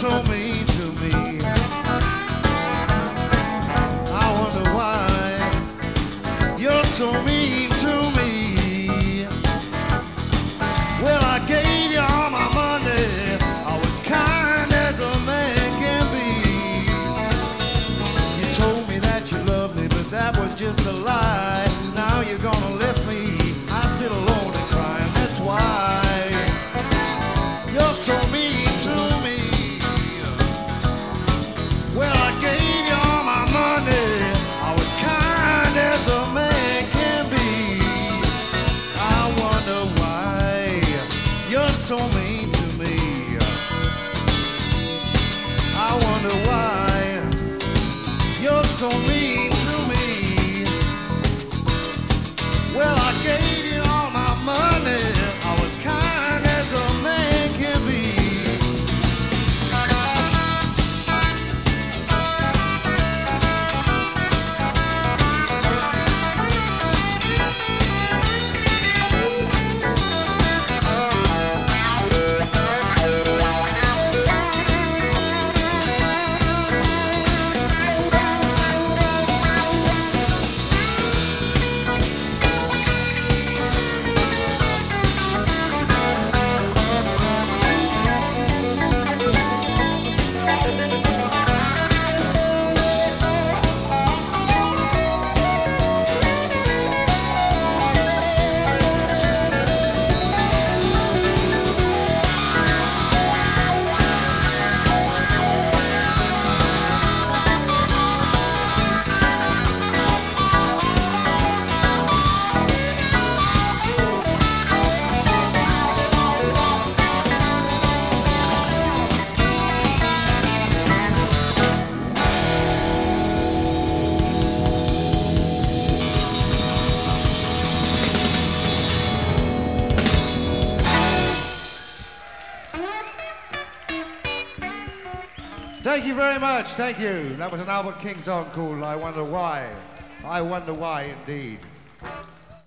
so son Thank you very much. Thank you. That was an Albert King song called I Wonder Why. I Wonder Why indeed.